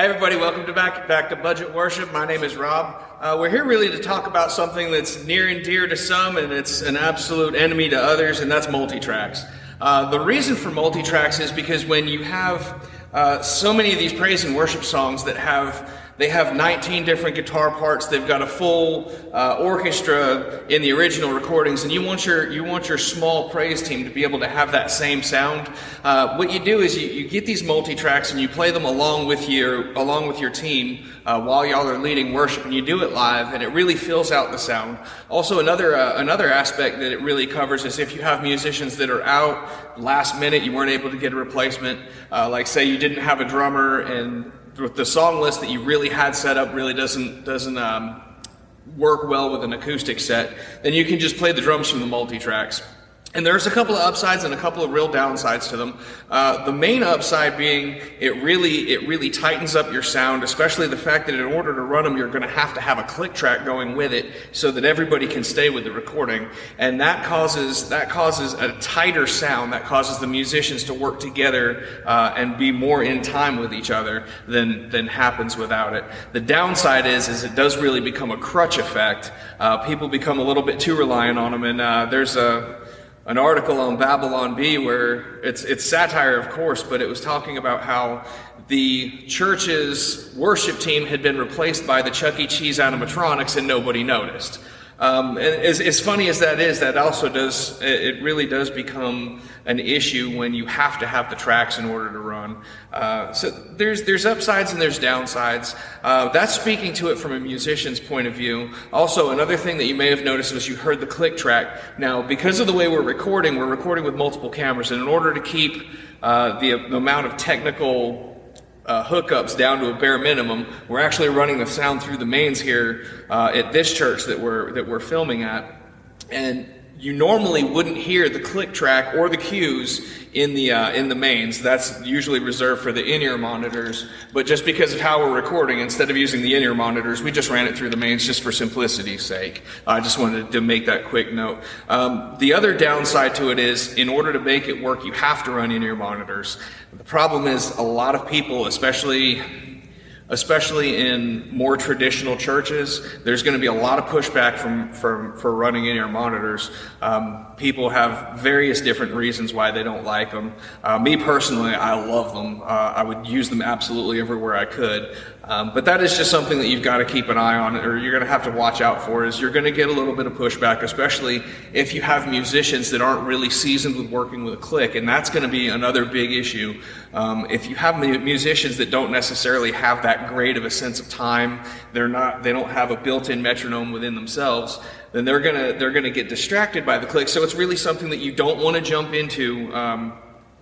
Hi, everybody. Welcome to back, back to Budget Worship. My name is Rob. Uh, we're here really to talk about something that's near and dear to some, and it's an absolute enemy to others, and that's multi-tracks. Uh, the reason for multi-tracks is because when you have uh, so many of these praise and worship songs that have they have 19 different guitar parts. They've got a full uh, orchestra in the original recordings, and you want your you want your small praise team to be able to have that same sound. Uh, what you do is you, you get these multi tracks and you play them along with your along with your team uh, while y'all are leading worship, and you do it live, and it really fills out the sound. Also, another uh, another aspect that it really covers is if you have musicians that are out last minute, you weren't able to get a replacement. Uh, like say you didn't have a drummer and with the song list that you really had set up really doesn't doesn't um, work well with an acoustic set, then you can just play the drums from the multi tracks. And there's a couple of upsides and a couple of real downsides to them. Uh, the main upside being it really it really tightens up your sound, especially the fact that in order to run them, you're going to have to have a click track going with it so that everybody can stay with the recording, and that causes that causes a tighter sound. That causes the musicians to work together uh, and be more in time with each other than than happens without it. The downside is is it does really become a crutch effect. Uh, people become a little bit too reliant on them, and uh, there's a an article on Babylon Bee where it's, it's satire, of course, but it was talking about how the church's worship team had been replaced by the Chuck E. Cheese animatronics and nobody noticed. Um, and as, as, funny as that is, that also does, it really does become an issue when you have to have the tracks in order to run. Uh, so there's, there's upsides and there's downsides. Uh, that's speaking to it from a musician's point of view. Also, another thing that you may have noticed was you heard the click track. Now, because of the way we're recording, we're recording with multiple cameras, and in order to keep uh, the, the amount of technical uh, hookups down to a bare minimum. We're actually running the sound through the mains here uh, at this church that we're that we're filming at, and you normally wouldn't hear the click track or the cues in the uh, in the mains. That's usually reserved for the in-ear monitors. But just because of how we're recording, instead of using the in-ear monitors, we just ran it through the mains just for simplicity's sake. I just wanted to make that quick note. Um, the other downside to it is, in order to make it work, you have to run in-ear monitors. The problem is a lot of people, especially especially in more traditional churches, there's going to be a lot of pushback from, from for running in-ear monitors. Um, people have various different reasons why they don't like them. Uh, me personally, I love them. Uh, I would use them absolutely everywhere I could. Um, but that is just something that you've got to keep an eye on, or you're going to have to watch out for. Is you're going to get a little bit of pushback, especially if you have musicians that aren't really seasoned with working with a click, and that's going to be another big issue. Um, if you have musicians that don't necessarily have that great of a sense of time, they're not, they don't have a built-in metronome within themselves, then they're gonna they're gonna get distracted by the click. So it's really something that you don't want to jump into. Um,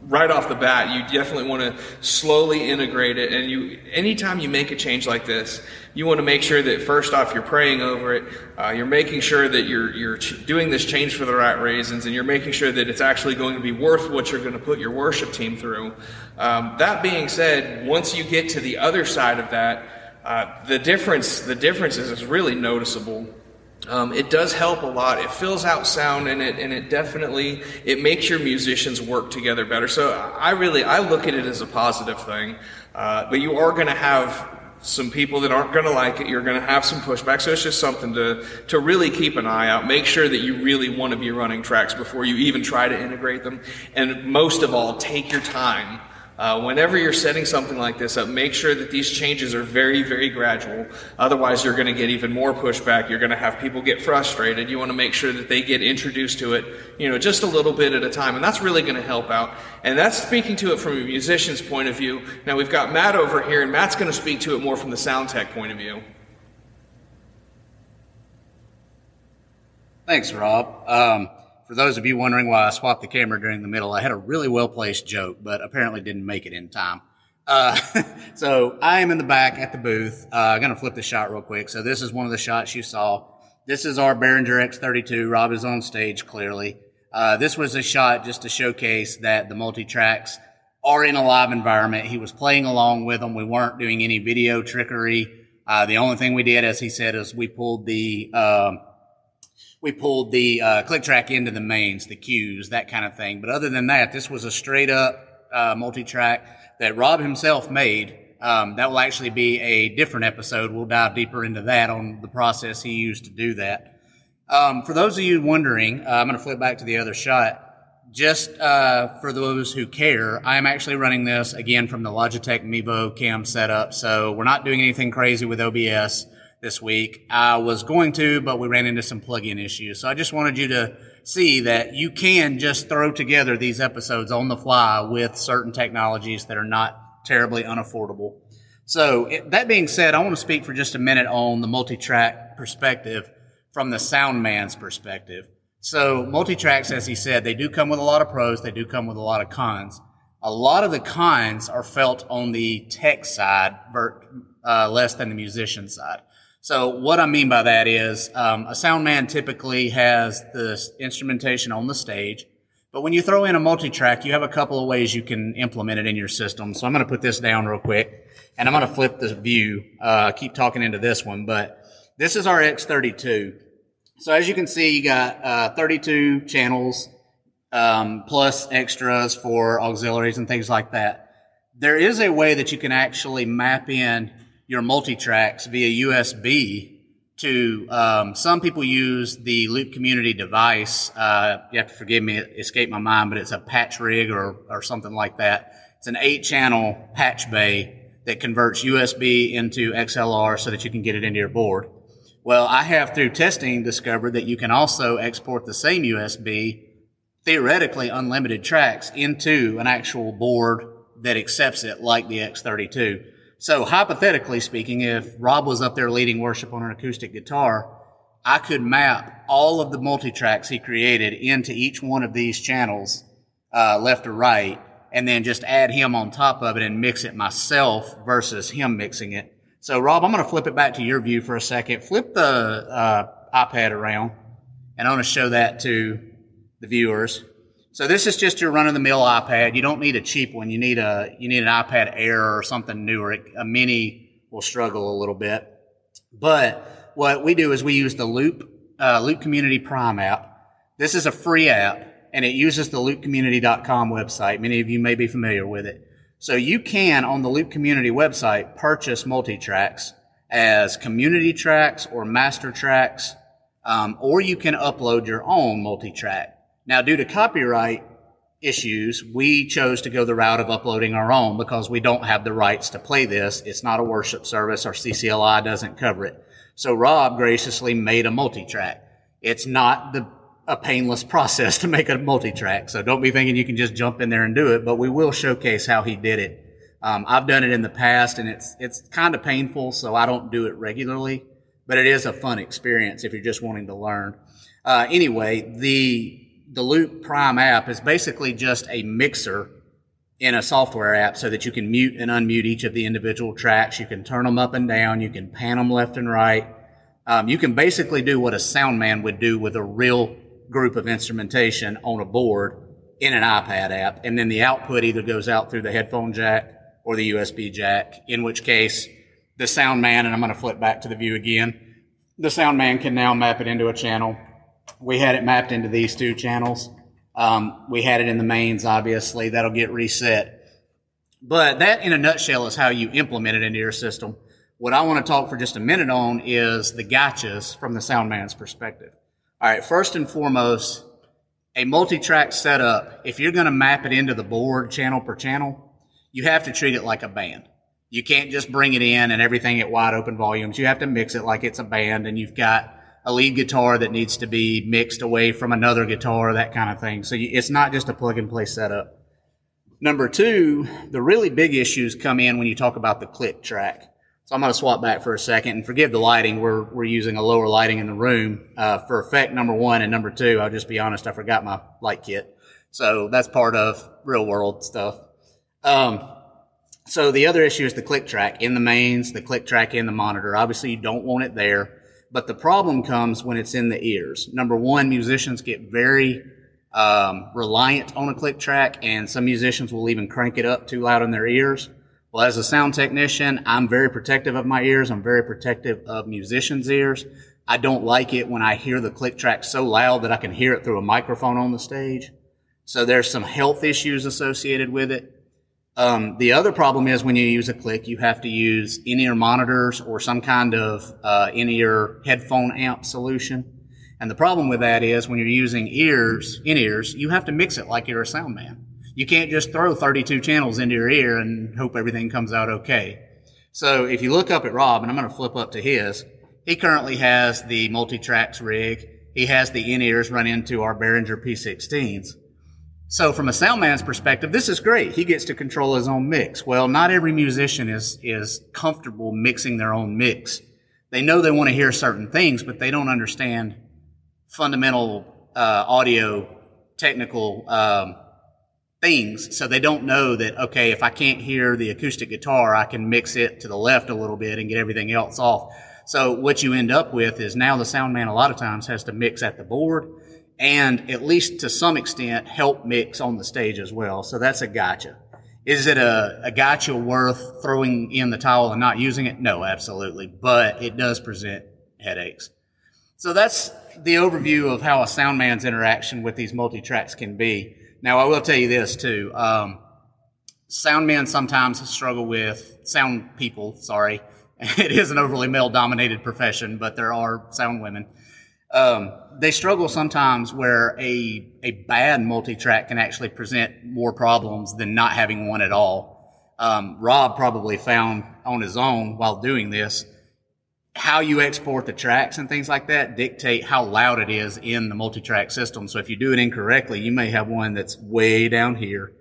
right off the bat, you definitely want to slowly integrate it. And you, anytime you make a change like this, you want to make sure that first off you're praying over it, uh, you're making sure that you're you're doing this change for the right reasons, and you're making sure that it's actually going to be worth what you're going to put your worship team through. Um, that being said, once you get to the other side of that, uh, the difference the difference is really noticeable. Um, it does help a lot. It fills out sound and it and it definitely it makes your musicians work together better. So I really I look at it as a positive thing. Uh, but you are going to have some people that aren't going to like it. You're going to have some pushback. So it's just something to to really keep an eye out. Make sure that you really want to be running tracks before you even try to integrate them. And most of all, take your time uh, whenever you're setting something like this up, make sure that these changes are very, very gradual. Otherwise, you're going to get even more pushback. You're going to have people get frustrated. You want to make sure that they get introduced to it, you know, just a little bit at a time. And that's really going to help out. And that's speaking to it from a musician's point of view. Now, we've got Matt over here, and Matt's going to speak to it more from the sound tech point of view. Thanks, Rob. Um, for those of you wondering why I swapped the camera during the middle, I had a really well placed joke, but apparently didn't make it in time. Uh, so I am in the back at the booth. Uh, I'm going to flip the shot real quick. So this is one of the shots you saw. This is our Behringer X32. Rob is on stage clearly. Uh, this was a shot just to showcase that the multi tracks are in a live environment. He was playing along with them. We weren't doing any video trickery. Uh, the only thing we did, as he said, is we pulled the, um, we pulled the uh, click track into the mains, the cues, that kind of thing. But other than that, this was a straight up uh, multi track that Rob himself made Um, that will actually be a different episode. We'll dive deeper into that on the process he used to do that. Um, for those of you wondering, uh, I'm going to flip back to the other shot. Just uh, for those who care, I am actually running this again from the Logitech Mevo cam setup. So we're not doing anything crazy with OBS this week. I was going to, but we ran into some plug-in issues. So I just wanted you to see that you can just throw together these episodes on the fly with certain technologies that are not terribly unaffordable. So it, that being said, I want to speak for just a minute on the multi-track perspective from the sound man's perspective. So multi-tracks, as he said, they do come with a lot of pros. They do come with a lot of cons. A lot of the cons are felt on the tech side, uh, less than the musician side. So what I mean by that is um, a sound man typically has the instrumentation on the stage, but when you throw in a multi-track, you have a couple of ways you can implement it in your system. So I'm going to put this down real quick, and I'm going to flip the view. Uh, keep talking into this one, but this is our X32. So as you can see, you got uh, 32 channels um, plus extras for auxiliaries and things like that. There is a way that you can actually map in your multi-tracks via USB to um, some people use the Loop Community device. Uh, you have to forgive me, it escaped my mind, but it's a patch rig or, or something like that. It's an eight channel patch bay that converts USB into XLR so that you can get it into your board. Well, I have through testing discovered that you can also export the same USB, theoretically unlimited tracks into an actual board that accepts it like the X32. So hypothetically speaking, if Rob was up there leading worship on an acoustic guitar, I could map all of the multi-tracks he created into each one of these channels, uh, left or right, and then just add him on top of it and mix it myself versus him mixing it. So Rob, I'm going to flip it back to your view for a second. Flip the uh, iPad around, and I'm going to show that to the viewers. So this is just your run-of-the-mill iPad. You don't need a cheap one. You need a you need an iPad Air or something newer. A mini will struggle a little bit. But what we do is we use the Loop uh, Loop Community Prime app. This is a free app, and it uses the LoopCommunity.com website. Many of you may be familiar with it. So you can on the Loop Community website purchase multi-tracks as community tracks or master tracks, um, or you can upload your own multi-track. Now, due to copyright issues, we chose to go the route of uploading our own because we don't have the rights to play this. It's not a worship service. Our CCLI doesn't cover it. So Rob graciously made a multi-track. It's not the a painless process to make a multi-track. So don't be thinking you can just jump in there and do it, but we will showcase how he did it. Um, I've done it in the past and it's, it's kind of painful. So I don't do it regularly, but it is a fun experience if you're just wanting to learn. Uh, anyway, the the Loop Prime app is basically just a mixer in a software app so that you can mute and unmute each of the individual tracks. You can turn them up and down. You can pan them left and right. Um, you can basically do what a sound man would do with a real group of instrumentation on a board in an iPad app. And then the output either goes out through the headphone jack or the USB jack, in which case the sound man, and I'm going to flip back to the view again, the sound man can now map it into a channel we had it mapped into these two channels. Um, we had it in the mains, obviously. That'll get reset. But that, in a nutshell, is how you implement it into your system. What I want to talk for just a minute on is the gotchas from the sound man's perspective. All right, first and foremost, a multi-track setup, if you're going to map it into the board channel per channel, you have to treat it like a band. You can't just bring it in and everything at wide open volumes. You have to mix it like it's a band and you've got a lead guitar that needs to be mixed away from another guitar, that kind of thing. So it's not just a plug and play setup. Number two, the really big issues come in when you talk about the click track. So I'm going to swap back for a second and forgive the lighting. We're, we're using a lower lighting in the room, uh, for effect number one and number two. I'll just be honest. I forgot my light kit. So that's part of real world stuff. Um, so the other issue is the click track in the mains, the click track in the monitor. Obviously you don't want it there. But the problem comes when it's in the ears. Number one, musicians get very um, reliant on a click track, and some musicians will even crank it up too loud in their ears. Well, as a sound technician, I'm very protective of my ears. I'm very protective of musicians' ears. I don't like it when I hear the click track so loud that I can hear it through a microphone on the stage. So there's some health issues associated with it. Um, the other problem is when you use a click, you have to use in-ear monitors or some kind of uh, in-ear headphone amp solution. And the problem with that is when you're using ears, in-ears, you have to mix it like you're a sound man. You can't just throw 32 channels into your ear and hope everything comes out okay. So if you look up at Rob, and I'm going to flip up to his, he currently has the multi-tracks rig. He has the in-ears run into our Behringer P16s. So from a sound man's perspective, this is great. He gets to control his own mix. Well, not every musician is, is comfortable mixing their own mix. They know they want to hear certain things, but they don't understand fundamental uh, audio technical um, things. So they don't know that, okay, if I can't hear the acoustic guitar, I can mix it to the left a little bit and get everything else off. So what you end up with is now the sound man a lot of times has to mix at the board and at least to some extent help mix on the stage as well. So that's a gotcha. Is it a, a gotcha worth throwing in the towel and not using it? No, absolutely. But it does present headaches. So that's the overview of how a sound man's interaction with these multi-tracks can be. Now, I will tell you this too. Um, sound men sometimes struggle with sound people. Sorry, it is an overly male-dominated profession, but there are sound women. Um, they struggle sometimes where a a bad multi-track can actually present more problems than not having one at all. Um, Rob probably found on his own while doing this how you export the tracks and things like that dictate how loud it is in the multi-track system. So if you do it incorrectly, you may have one that's way down here,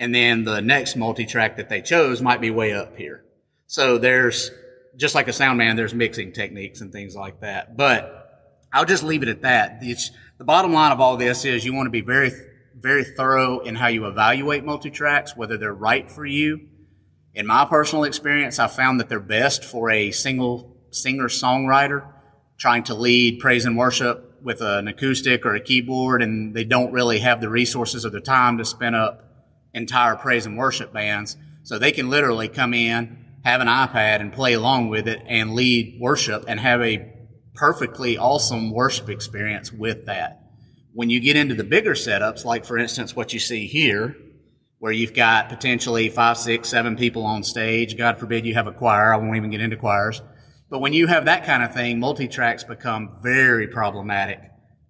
and then the next multi-track that they chose might be way up here. So there's just like a sound man, there's mixing techniques and things like that. But I'll just leave it at that. It's, the bottom line of all this is you want to be very, very thorough in how you evaluate multi-tracks, whether they're right for you. In my personal experience, I found that they're best for a single singer songwriter trying to lead praise and worship with an acoustic or a keyboard, and they don't really have the resources or the time to spin up entire praise and worship bands. So they can literally come in, have an iPad, and play along with it and lead worship and have a perfectly awesome worship experience with that. When you get into the bigger setups, like for instance, what you see here, where you've got potentially five, six, seven people on stage. God forbid you have a choir. I won't even get into choirs. But when you have that kind of thing, multi-tracks become very problematic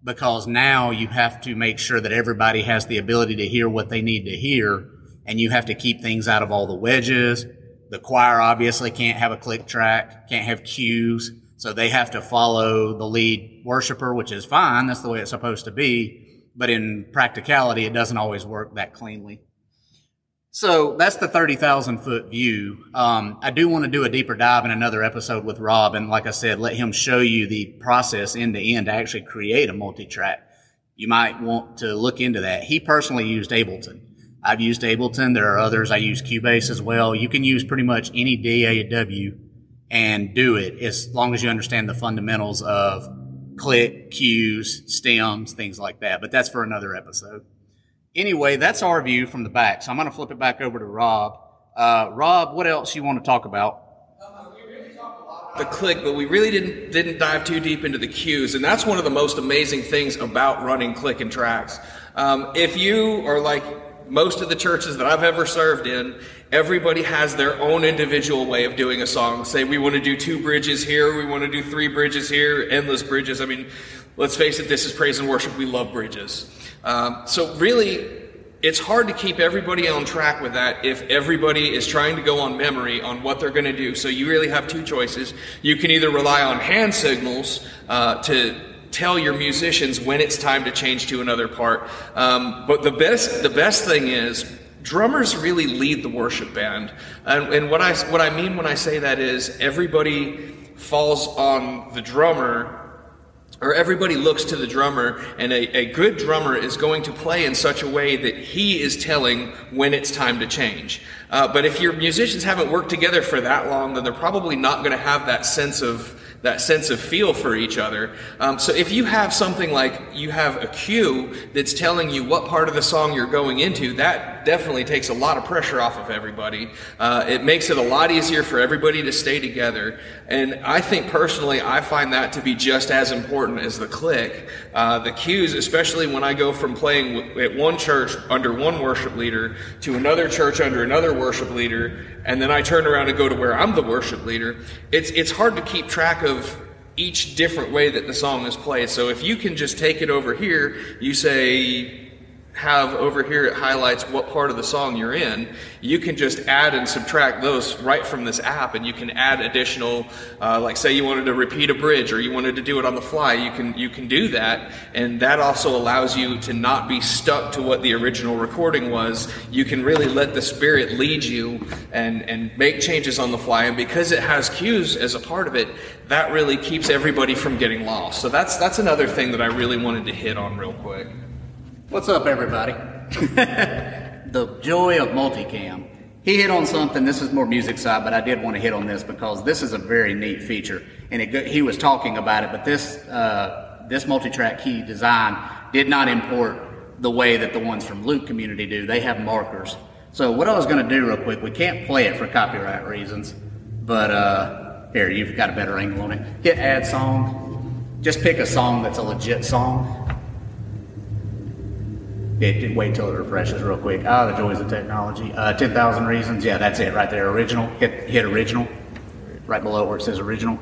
because now you have to make sure that everybody has the ability to hear what they need to hear and you have to keep things out of all the wedges. The choir obviously can't have a click track, can't have cues. So they have to follow the lead worshiper, which is fine. That's the way it's supposed to be. But in practicality, it doesn't always work that cleanly. So that's the 30,000 foot view. Um, I do want to do a deeper dive in another episode with Rob. And like I said, let him show you the process end to end to actually create a multi track. You might want to look into that. He personally used Ableton. I've used Ableton. There are others. I use Cubase as well. You can use pretty much any DAW and do it as long as you understand the fundamentals of click, cues, stems, things like that. But that's for another episode anyway, that's our view from the back. So I'm going to flip it back over to Rob. Uh, Rob, what else you want to talk about? the click, but we really didn't didn't dive too deep into the cues, and that's one of the most amazing things about running click and tracks. Um, if you are like most of the churches that I've ever served in, everybody has their own individual way of doing a song. Say we want to do two bridges here, we want to do three bridges here, endless bridges. I mean, let's face it, this is praise and worship. We love bridges. Um, so really, it's hard to keep everybody on track with that if everybody is trying to go on memory on what they're going to do. So you really have two choices. You can either rely on hand signals uh, to tell your musicians when it's time to change to another part. Um, but the best, the best thing is drummers really lead the worship band. And, and what I what I mean when I say that is everybody falls on the drummer or everybody looks to the drummer, and a, a, good drummer is going to play in such a way that he is telling when it's time to change. Uh, but if your musicians haven't worked together for that long, then they're probably not going to have that sense of that sense of feel for each other. Um, so if you have something like you have a cue that's telling you what part of the song you're going into, that definitely takes a lot of pressure off of everybody. Uh, it makes it a lot easier for everybody to stay together. And I think personally, I find that to be just as important as the click. Uh, the cues, especially when I go from playing at one church under one worship leader to another church under another worship leader, and then I turn around and go to where I'm the worship leader, it's, it's hard to keep track of each different way that the song is played. So if you can just take it over here, you say, have over here it highlights what part of the song you're in. You can just add and subtract those right from this app and you can add additional uh, like say you wanted to repeat a bridge or you wanted to do it on the fly you can you can do that. And that also allows you to not be stuck to what the original recording was. You can really let the spirit lead you and and make changes on the fly. And because it has cues as a part of it that really keeps everybody from getting lost. So that's that's another thing that i really wanted to hit on real quick What's up, everybody? the joy of multicam. He hit on something. This is more music side, but I did want to hit on this because this is a very neat feature, and it, he was talking about it. But this uh, this multi-track key design did not import the way that the ones from Loop Community do. They have markers. So what I was going to do real quick, we can't play it for copyright reasons, but uh, here you've got a better angle on it. Hit add song. Just pick a song that's a legit song it, wait till it refreshes real quick. Ah, the joys of technology. Uh, 10,000 reasons. Yeah, that's it right there. Original. Hit, hit original. Right below where it says original.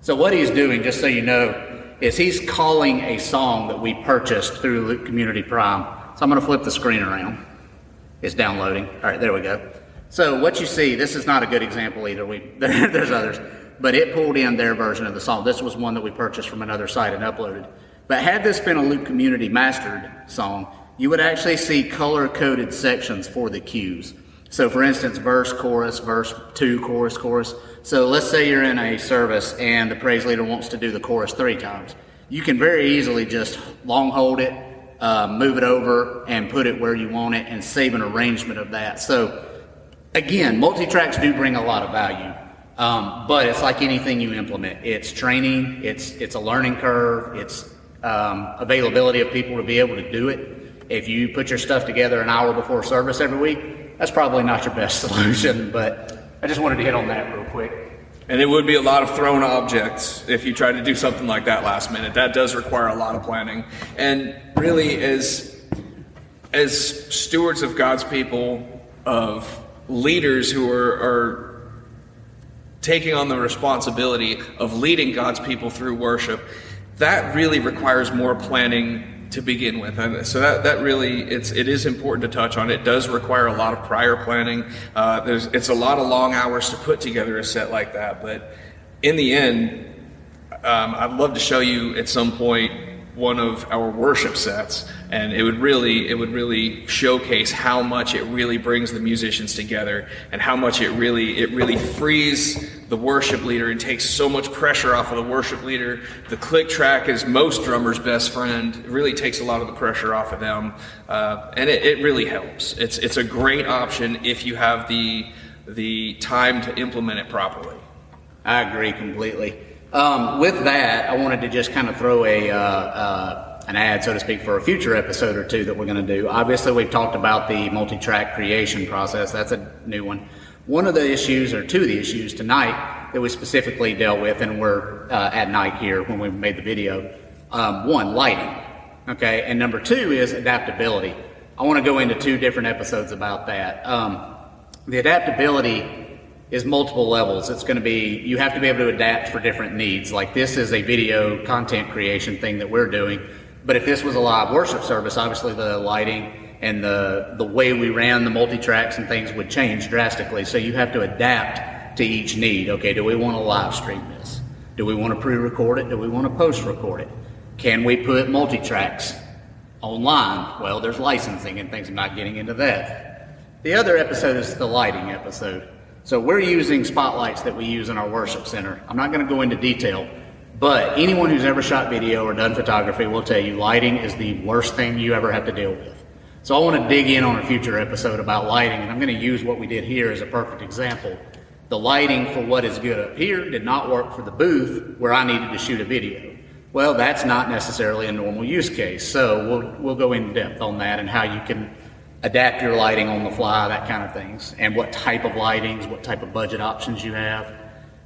So what he's doing, just so you know, is he's calling a song that we purchased through Community Prime. So I'm going to flip the screen around. It's downloading. All right, there we go. So what you see, this is not a good example either. We there's others, but it pulled in their version of the song. This was one that we purchased from another site and uploaded. But had this been a Loop Community mastered song, you would actually see color coded sections for the cues. So, for instance, verse, chorus, verse two, chorus, chorus. So, let's say you're in a service and the praise leader wants to do the chorus three times. You can very easily just long hold it, uh, move it over, and put it where you want it and save an arrangement of that. So, again, multi tracks do bring a lot of value. Um, but it's like anything you implement. It's training, it's, it's a learning curve, it's um, availability of people to be able to do it. If you put your stuff together an hour before service every week, that's probably not your best solution, but I just wanted to hit on that real quick. And it would be a lot of thrown objects if you try to do something like that last minute. That does require a lot of planning. And really, as as stewards of God's people, of leaders who are, are taking on the responsibility of leading God's people through worship, that really requires more planning to begin with. And so that, that really, it's, it is important to touch on. It does require a lot of prior planning. Uh, there's, it's a lot of long hours to put together a set like that. But in the end, um, I'd love to show you at some point one of our worship sets and it would really it would really showcase how much it really brings the musicians together and how much it really it really frees the worship leader and takes so much pressure off of the worship leader. The click track is most drummers best friend. It really takes a lot of the pressure off of them uh, and it, it really helps. It's it's a great option if you have the the time to implement it properly. I agree completely um, with that, I wanted to just kind of throw a uh, uh, an ad, so to speak, for a future episode or two that we're going to do. Obviously, we've talked about the multi-track creation process. That's a new one. One of the issues, or two of the issues tonight that we specifically dealt with, and we're uh, at night here when we made the video. Um, one, lighting. Okay, and number two is adaptability. I want to go into two different episodes about that. Um, the adaptability is multiple levels. It's going to be, you have to be able to adapt for different needs. Like this is a video content creation thing that we're doing. But if this was a live worship service, obviously the lighting and the, the way we ran the multi tracks and things would change drastically. So you have to adapt to each need. Okay, do we want to live stream this? Do we want to pre record it? Do we want to post record it? Can we put multi tracks online? Well, there's licensing and things. I'm not getting into that. The other episode is the lighting episode. So we're using spotlights that we use in our worship center. I'm not going to go into detail, but anyone who's ever shot video or done photography will tell you lighting is the worst thing you ever have to deal with. So I want to dig in on a future episode about lighting, and I'm going to use what we did here as a perfect example. the lighting for what is good up here did not work for the booth where I needed to shoot a video. Well, that's not necessarily a normal use case. So we'll, we'll go in depth on that and how you can adapt your lighting on the fly, that kind of things, and what type of lightings, what type of budget options you have.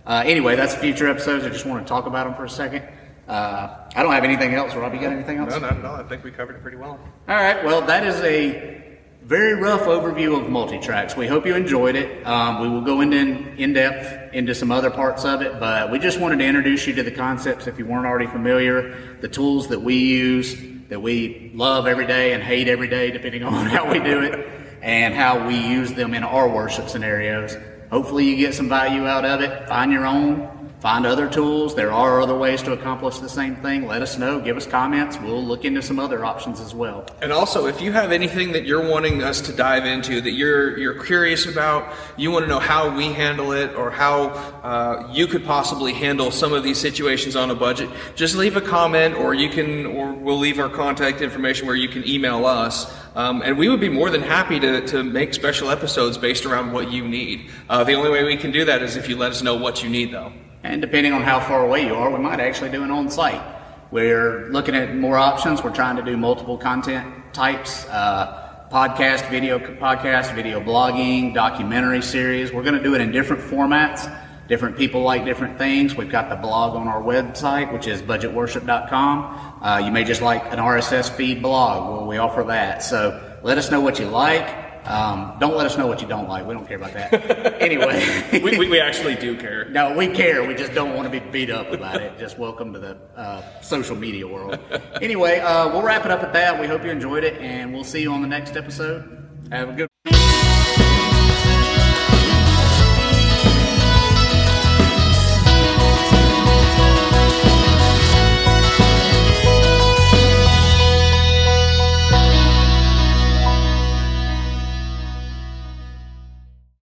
Uh, anyway, that's future episodes. I just want to talk about them for a second. Uh, I don't have anything else. Rob, you got anything else? No, not at all. I think we covered it pretty well. All right. Well, that is a very rough overview of multi-tracks. We hope you enjoyed it. Um, we will go into in depth into some other parts of it, but we just wanted to introduce you to the concepts if you weren't already familiar, the tools that we use, that we love every day and hate every day, depending on how we do it, and how we use them in our worship scenarios. Hopefully, you get some value out of it. Find your own find other tools. There are other ways to accomplish the same thing. Let us know. Give us comments. We'll look into some other options as well. And also, if you have anything that you're wanting us to dive into, that you're you're curious about, you want to know how we handle it or how uh, you could possibly handle some of these situations on a budget, just leave a comment, or you can, or we'll leave our contact information where you can email us. Um, and we would be more than happy to, to make special episodes based around what you need. Uh, the only way we can do that is if you let us know what you need, though. And depending on how far away you are, we might actually do an on site. We're looking at more options. We're trying to do multiple content types uh, podcast, video podcast, video blogging, documentary series. We're going to do it in different formats. Different people like different things. We've got the blog on our website, which is budgetworship.com. Uh, you may just like an RSS feed blog. Well, we offer that. So let us know what you like. Um, don't let us know what you don't like. We don't care about that. anyway, we, we, we, actually do care. No, we care. We just don't want to be beat up about it. Just welcome to the uh, social media world. Anyway, uh, we'll wrap it up at that. We hope you enjoyed it, and we'll see you on the next episode. Have a good